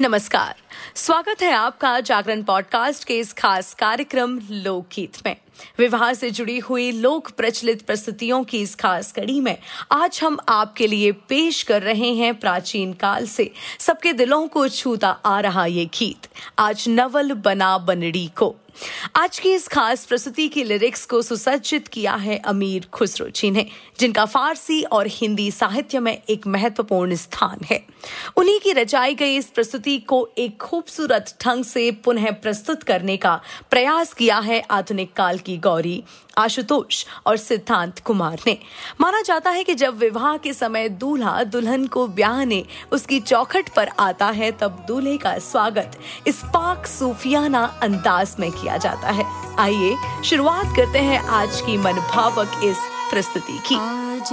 नमस्कार। स्वागत है आपका जागरण पॉडकास्ट के इस खास कार्यक्रम लोकगीत में। विवाह से जुड़ी हुई लोक प्रचलित प्रस्तुतियों की इस खास कड़ी में आज हम आपके लिए पेश कर रहे हैं प्राचीन काल से। सबके दिलों को छूता आ रहा ये गीत, आज नवल बना बनड़ी को। आज की इस खास प्रस्तुति की लिरिक्स को सुसज्जित किया है अमीर खुसरो जी ने जिनका फारसी और हिंदी साहित्य में एक महत्वपूर्ण स्थान है। उन्हीं की रचाई गई इस प्रस्तुति को एक खूबसूरत ढंग से पुनः प्रस्तुत करने का प्रयास किया है आधुनिक काल की गौरी, आशुतोष और सिद्धांत कुमार ने। माना जाता है कि जब विवाह के समय दूल्हा दुल्हन को ब्याहने उसकी चौखट पर आता है, तब दूल्हे का स्वागत इस पाक सूफियाना अंदाज में किया जाता है। आइए शुरुआत करते हैं आज की मनभावक इस प्रस्तुति की। आज